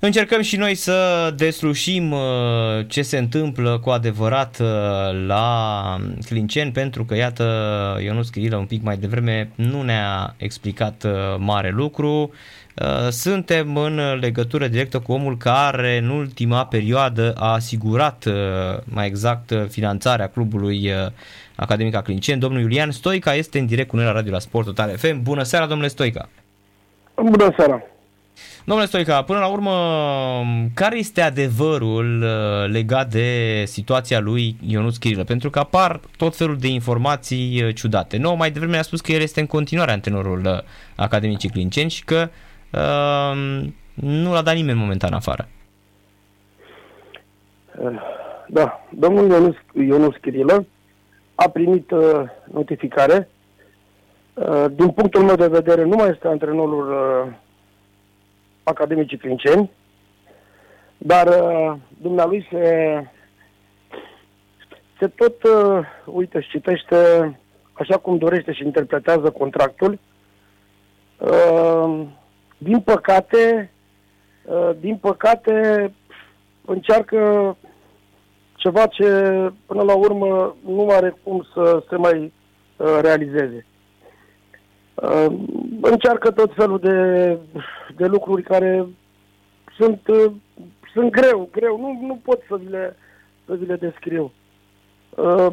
Încercăm și noi să deslușim uh, ce se întâmplă cu adevărat uh, la Clinceni, pentru că, iată, Ionus Chirilă un pic mai devreme nu ne-a explicat uh, mare lucru. Suntem în legătură directă cu omul care în ultima perioadă a asigurat mai exact finanțarea clubului Academica Clinceni. Domnul Iulian Stoica este în direct cu noi la Radio la Sport Total FM. Bună seara, domnule Stoica! Bună seara! Domnule Stoica, până la urmă, care este adevărul uh, legat de situația lui Ionuț Chirilă? Pentru că apar tot felul de informații uh, ciudate. Nu, mai devreme a spus că el este în continuare antenorul uh, Academicii Clinceni și că uh, nu l-a dat nimeni momentan afară. Da, domnul Ionuț, Ionuț Chirilă a primit uh, notificare. Uh, din punctul meu de vedere, nu mai este antrenorul uh, academicii clinceni, dar uh, dumnealui se, se tot, uh, uite, și citește așa cum dorește și interpretează contractul. Uh, din păcate, uh, din păcate, încearcă ceva ce până la urmă nu are cum să se mai uh, realizeze. Uh, încearcă tot felul de, de lucruri care sunt, uh, sunt greu, greu, nu, nu pot să vi le, să vi le descriu. Uh,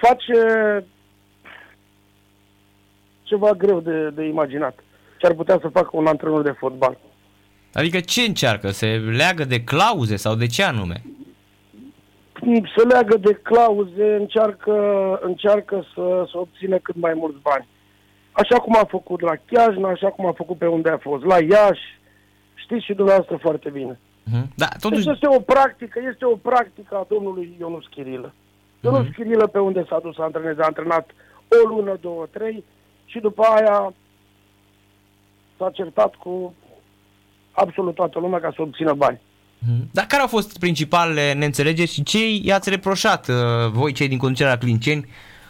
face ceva greu de, de imaginat. Ce ar putea să facă un antrenor de fotbal. Adică ce încearcă? Se leagă de clauze sau de ce anume? Se leagă de clauze, încearcă, încearcă să, să obțină cât mai mulți bani așa cum a făcut la Chiajna, așa cum a făcut pe unde a fost, la Iași, știți și dumneavoastră foarte bine. Uh-huh. Da, totuși... Deci este o practică, este o practică a domnului Ionus Chirilă. Uh-huh. Ionus Chirilă pe unde s-a dus să antreneze, a antrenat o lună, două, trei și după aia s-a certat cu absolut toată lumea ca să obțină bani. Uh-huh. Dar care au fost principalele neînțelegeri și ce i-ați reproșat uh, voi cei din conducerea Clinceni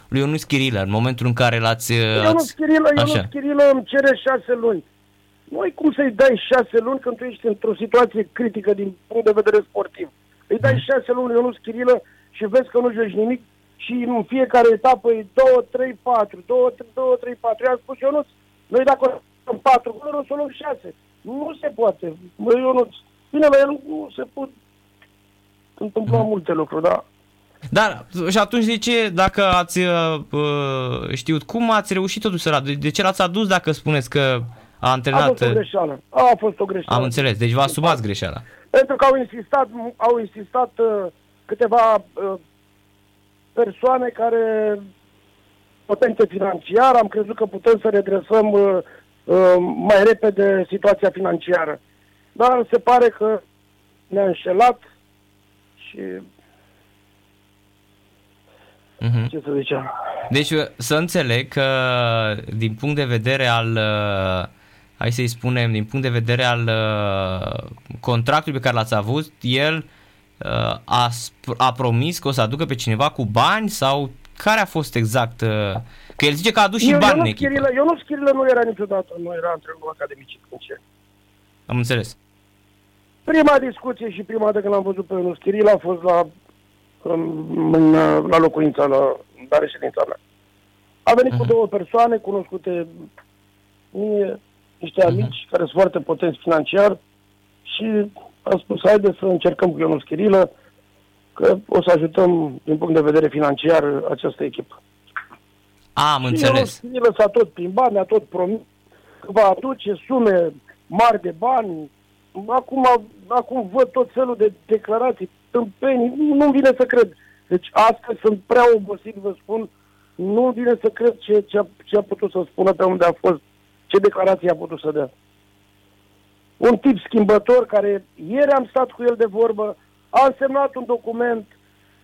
lui Ionuț Chirilă în momentul în care l-ați... Ionuț Chirilă, Ionuț Chirilă îmi cere șase luni. Nu ai cum să-i dai șase luni când tu ești într-o situație critică din punct de vedere sportiv. Îi dai mm. șase luni Ionuț Chirilă și vezi că nu joci nimic și în fiecare etapă e 2, 3, 4, 2, 2 3, 4. I-am spus Ionuț, noi dacă în 4 goluri o să luăm 6. Nu se poate. Mă, Ionuț, bine, la el nu se pot întâmpla mm. multe lucruri, dar dar și atunci de ce, dacă ați uh, uh știut, cum ați reușit totuși să De, de ce l-ați adus dacă spuneți că a antrenat... A fost o greșeală. A fost o greșeală. Am înțeles, deci vă asumați greșeala. Pentru că au insistat, au insistat uh, câteva uh, persoane care potențe financiară, am crezut că putem să redresăm uh, uh, mai repede situația financiară. Dar se pare că ne-a înșelat și Uh-huh. Ce să zicem? Deci să înțeleg că din punct de vedere al uh, hai să-i spunem, din punct de vedere al uh, contractului pe care l-ați avut, el uh, a, a promis că o să aducă pe cineva cu bani sau care a fost exact? Că el zice că a adus și eu, bani eu în echipă. Chirilă, eu nu Chirilă nu era niciodată, nu era antrenor academic Am înțeles. Prima discuție și prima dată când l-am văzut pe Ionus Chirilă a fost la în, în, la locuința, la, la reședința mea. A venit uh-huh. cu mhm. două persoane cunoscute mie, niște uh-huh. amici care sunt foarte potenți financiar și a spus, haide să încercăm cu Ionus Chirilă, că o să ajutăm din punct de vedere financiar această echipă. Am și înțeles. Ionus s-a tot plimbat, ne-a tot promis că va aduce sume mari de bani. Acum, acum văd tot felul de declarații tâmpenii, nu-mi vine să cred. Deci astăzi sunt prea obosit, vă spun, nu vine să cred ce, ce, a, ce a putut să spună pe unde a fost, ce declarație a putut să dea. Un tip schimbător care ieri am stat cu el de vorbă, a semnat un document,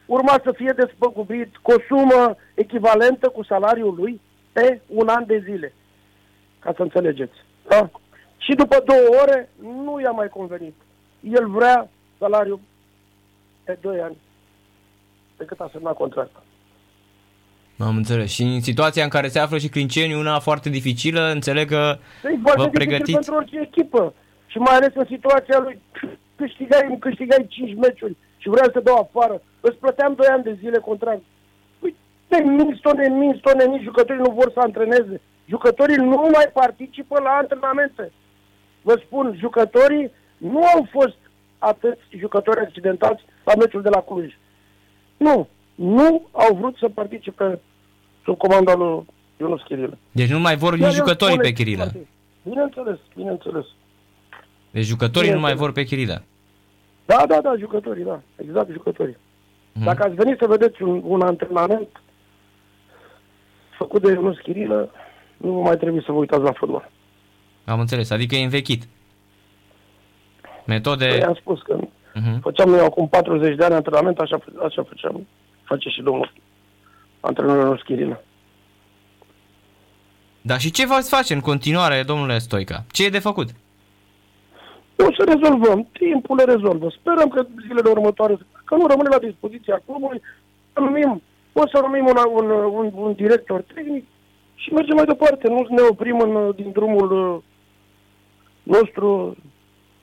urma să fie despăgubit cu o sumă echivalentă cu salariul lui pe un an de zile. Ca să înțelegeți. Da? Și după două ore nu i-a mai convenit. El vrea salariul pe 2 ani de cât a semnat contractul. Am înțeles. Și în situația în care se află și Clinceni, una foarte dificilă, înțeleg că păi, vă pregătiți... pentru orice echipă. Și mai ales în situația lui câștigai, câștigai 5 meciuri și vreau să te dau afară, îți plăteam 2 ani de zile contract. Păi, ne minți, tot ne minți, tot ne minți, jucătorii nu vor să antreneze. Jucătorii nu mai participă la antrenamente. Vă spun, jucătorii nu au fost atât jucători accidentați la meciul de la Cluj. Nu, nu au vrut să participe sub comanda lui Ionus Chirilă. Deci nu mai vor nici jucătorii pe Chirilă. Bineînțeles, bineînțeles. Deci jucătorii nu mai vor pe Chirilă. Da, da, da, jucătorii, da. Exact, jucătorii. Hmm. Dacă ați venit să vedeți un, un antrenament făcut de Ionus Chirilă, nu mai trebuie să vă uitați la fotbal. Am înțeles, adică e învechit. Metode... Păi am spus că uh-huh. făceam noi acum 40 de ani antrenament, așa, așa făceam, face și domnul antrenorul Ionus Chirilă. Da, și ce v-ați face în continuare, domnule Stoica? Ce e de făcut? O să rezolvăm. Timpul le rezolvă. Sperăm că zilele următoare, că nu rămâne la dispoziția clubului, să numim, o să numim un, un, un, un director tehnic și mergem mai departe. Nu ne oprim în, din drumul uh, nostru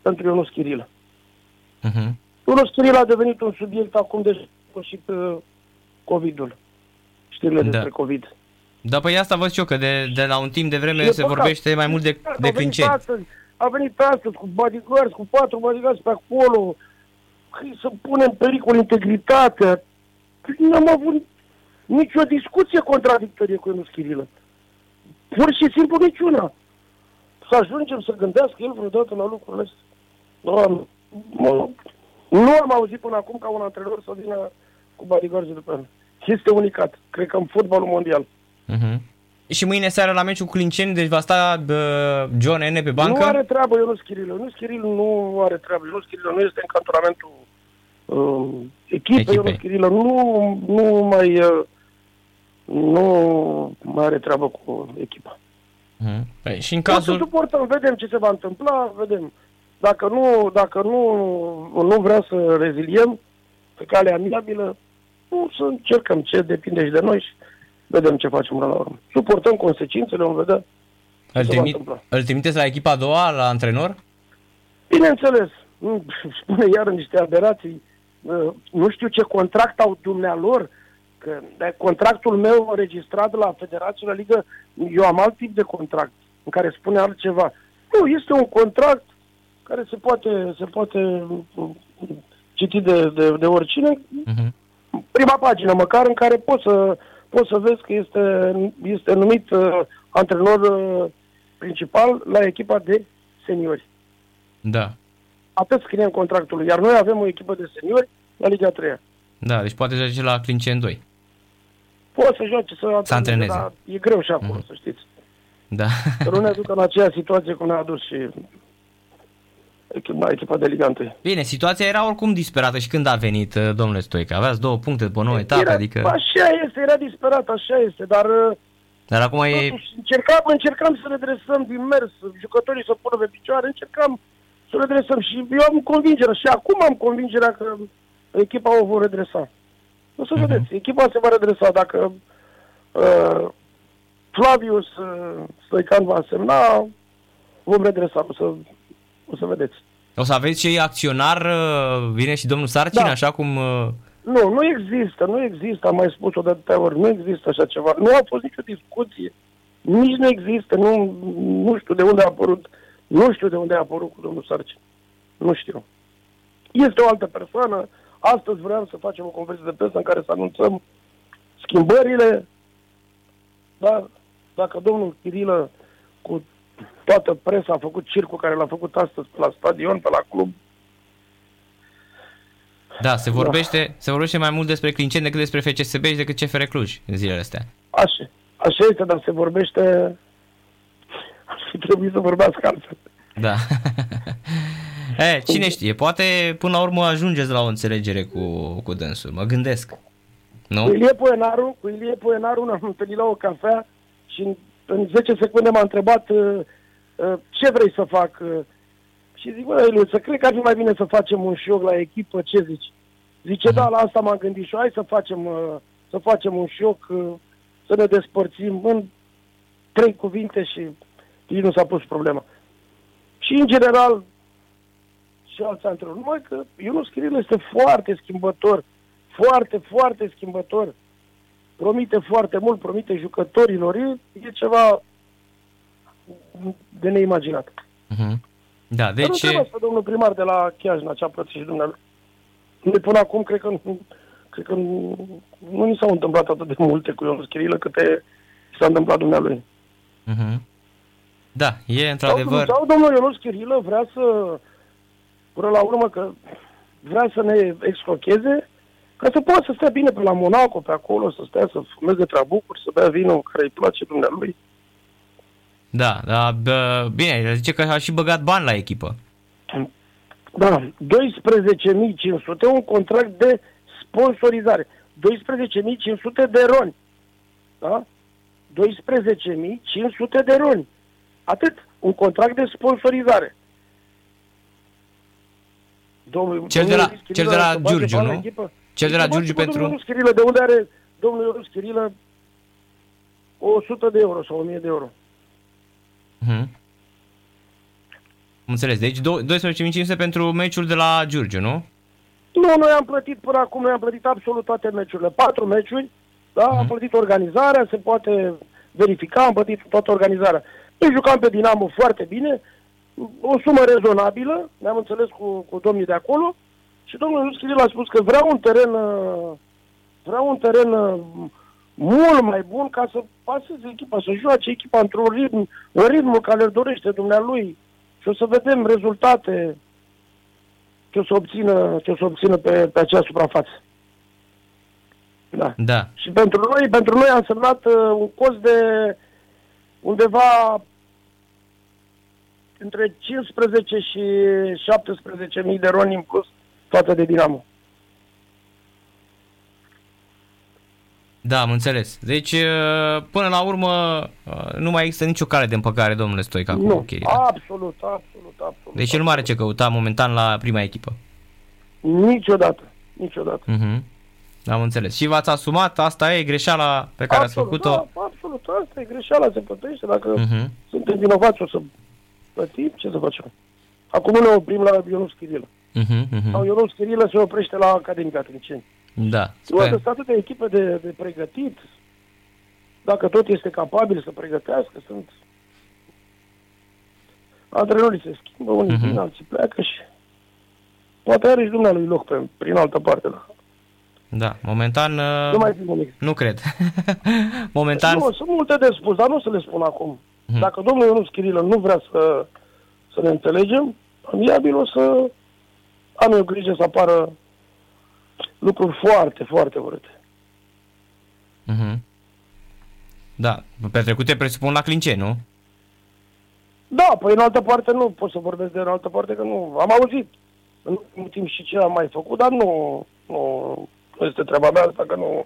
pentru Ionus Chirilă. Uh-huh. Ionus Chirilă a devenit un subiect acum de și pe COVID-ul. Știrile da. despre COVID. Da, păi asta văd și eu, că de, de la un timp de vreme e se păcat. vorbește mai mult de, de clinceni. A venit astăzi cu bodyguards, cu patru bodyguards pe acolo, să punem în pericol integritatea. Nu am avut nicio discuție contradictorie cu Ionus Chirilă. Pur și simplu niciuna. Să ajungem să gândească el vreodată la lucrurile astea. Nu am, nu am auzit până acum ca un antrenor să vină cu bodyguards după el. Este unicat, cred că în fotbalul mondial. Uh-huh. Și mâine seara la meciul cu Linceni, deci va sta uh, John N pe bancă? Nu are treabă Ionus Chirilă. Ionus Chirilă nu are treabă. Ionus Chirilă nu este în cantonamentul uh, echipei. echipei. Ionus Chirilă nu, nu mai... Uh, nu mai are treabă cu echipa. Uh-huh. Păi, și în cazul... O să suportăm, vedem ce se va întâmpla, vedem. Dacă nu, dacă nu, nu vrea să reziliem pe calea amiabilă, nu să încercăm ce depinde și de noi și vedem ce facem până la urmă. Suportăm consecințele, vom vedea îl, trimit, îl trimiteți la echipa a doua, la antrenor? Bineînțeles. Spune iar niște aberații. Nu știu ce contract au dumnealor, că de contractul meu înregistrat la Federația la Ligă, eu am alt tip de contract în care spune altceva. Nu, este un contract care se poate, se poate citi de, de, de oricine. Uh-huh. Prima pagină măcar în care poți să poți să vezi că este, este numit uh, antrenor uh, principal la echipa de seniori. Da. Atât scrie în contractul Iar noi avem o echipă de seniori la Liga 3 Da, deci poate joace la Clincen 2. Poate să joace, să, să antreneze. Dar e greu și acolo, mm-hmm. să știți. Da. Să nu ne aducă în aceea situație cum ne-a adus și echipa, echipa de Liga 1. Bine, situația era oricum disperată și când a venit, uh, domnule Stoica? Aveați două puncte după nouă etape, adică... Așa este, era disperată, așa este, dar... Uh, dar acum e... Încercam, încercam să redresăm din mers, jucătorii să pună pe picioare, încercam să redresăm și eu am convingerea și acum am convingerea că echipa o vor redresa. O să uh-huh. vedeți, echipa se va redresa dacă uh, Flavius uh, Stoican va semna, vom redresa, o să o să vedeți. O să aveți și acționar, uh, vine și domnul Sarcin, da. așa cum... Uh, nu, nu există, nu există, am mai spus-o de atâtea ori, nu există așa ceva. Nu a fost nicio discuție, nici nu există, nu, nu știu de unde a apărut, nu știu de unde a apărut cu domnul Sarcin. Nu știu. Este o altă persoană, astăzi vreau să facem o conferință de presă în care să anunțăm schimbările, dar dacă domnul Chirilă cu toată presa a făcut circul care l-a făcut astăzi pe la stadion, pe la club. Da, se vorbește, da. se vorbește mai mult despre Clinceni decât despre FCSB și decât CFR Cluj în zilele astea. Așa, așa este, dar se vorbește... Ar fi trebuit să vorbească altfel. Da. e, cine știe, poate până la urmă ajungeți la o înțelegere cu, cu dânsul, mă gândesc. Nu? Cu Ilie Poenaru, cu Ilie Poenaru ne-am întâlnit la o cafea și în, în 10 secunde m-a întrebat uh, Uh, ce vrei să fac? Uh, și zic, băi, să cred că ar fi mai bine să facem un show la echipă, ce zici? Zice, da, la asta m-am gândit și hai să facem, uh, să facem un show, să ne despărțim în trei cuvinte și nici nu s-a pus problema. Și în general, și alți antrenori. Numai că Ionus Chirilă este foarte schimbător. Foarte, foarte schimbător. Promite foarte mult, promite jucătorilor. E, e ceva de neimaginat. Uh-huh. Da, deci... Dar nu trebuie domnul primar de la Chiajna ce a plătit și dumneavoastră. De până acum, cred că nu, cred că nu, nu ni s-au întâmplat atât de multe cu Ionus Chirilă câte s-a întâmplat dumnealui. Uh-huh. Da, e într-adevăr... Sau, sau domnul Ionus Chirilă vrea să, până la urmă, că vrea să ne excrocheze ca să poată să stea bine pe la Monaco, pe acolo, să stea să fumeze trabucuri, să bea vinul care îi place dumnealui. Da, da, bă, bine, zice că a și băgat bani la echipă. Da, 12.500, un contract de sponsorizare. 12.500 de roni. Da? 12.500 de roni. Atât. Un contract de sponsorizare. Domnul, cel, de la, cel de la Giurgiu, nu? Echipă. Cel de la Giurgiu pentru... Domnul Schirilă, de unde are domnul Ionuț Chirilă 100 de euro sau 1000 de euro. Hmm. Înțeles. Deci 12.500 pentru meciul de la Giurgiu, nu? Nu, noi am plătit până acum, noi am plătit absolut toate meciurile. Patru meciuri, da? Hmm. Am plătit organizarea, se poate verifica, am plătit toată organizarea. Noi jucam pe Dinamo foarte bine, o sumă rezonabilă, ne-am înțeles cu, cu domnii de acolo și domnul Schiril a spus că vrea un teren, vrea un teren mult mai bun ca să paseze echipa, să joace echipa într-un ritm, în ritmul care îl dorește dumnealui și o să vedem rezultate ce o să obțină, ce o să obțină pe, pe acea suprafață. Da. da. Și pentru noi, pentru noi a însemnat uh, un cost de undeva între 15 și 17 mii de roni în plus față de Dinamo. Da, am înțeles. Deci, uh, până la urmă, uh, nu mai există nicio cale de împăcare, domnule Stoica, cu nu, okay, da? absolut, absolut, absolut. Deci el nu are ce căuta momentan la prima echipă. Niciodată, niciodată. Uh-huh. Am înțeles. Și v-ați asumat, asta e greșeala pe care absolut, ați făcut-o? Da, absolut, asta e greșeala, se plătește. Dacă uh-huh. suntem vinovați, o să plătim, ce să facem? Acum nu ne oprim la Ionus Chirilă. Uh-huh, uh-huh. Sau Ionus Chirilă se oprește la Academica Trinceni. Da. Nu sunt atâtea echipe de, de pregătit. Dacă tot este capabil să pregătească, sunt... Antrenorii se schimbă, unii uh-huh. vin, alții pleacă și... Poate are și dumnealui loc pe, prin altă parte. Da. Da, momentan nu, mai nimic. nu cred. momentan... Nu, sunt multe de spus, dar nu să le spun acum. Hmm. Dacă domnul Ionuț Chirilă nu vrea să, să ne înțelegem, amiabil o să am eu grijă să apară lucruri foarte, foarte urâte. Mm-hmm. Da, petrecute presupun la clince, nu? Da, păi în altă parte nu pot să vorbesc de în altă parte, că nu. Am auzit în ultimul timp și ce am mai făcut, dar nu, nu, nu este treaba mea asta, că nu,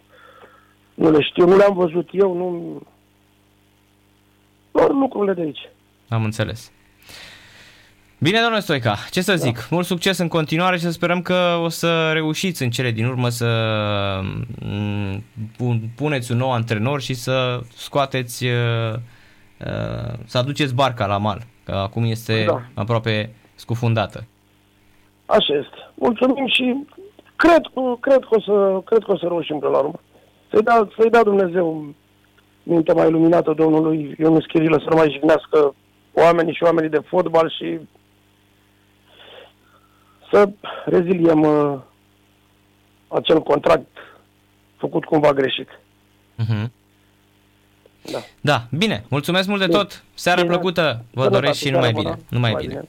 nu le știu, nu le-am văzut eu, nu... Doar lucrurile de aici. Am înțeles. Bine, domnule Stoica, ce să zic, da. mult succes în continuare și să sperăm că o să reușiți în cele din urmă să mm, puneți un nou antrenor și să scoateți, uh, uh, să aduceți barca la mal, că acum este da. aproape scufundată. Așa este. Mulțumim și cred, cred, că, o să, cred că o să reușim până la urmă. Să-i dea, să-i dea Dumnezeu mintea mai luminată domnului Ionuț Chirilă să nu mai jignească oamenii și oamenii de fotbal și să reziliem uh, acel contract făcut cumva greșit. Uh-huh. Da. da, bine. Mulțumesc mult de tot. Seara bine. plăcută. Vă doresc și numai bine. Numai bine. bine.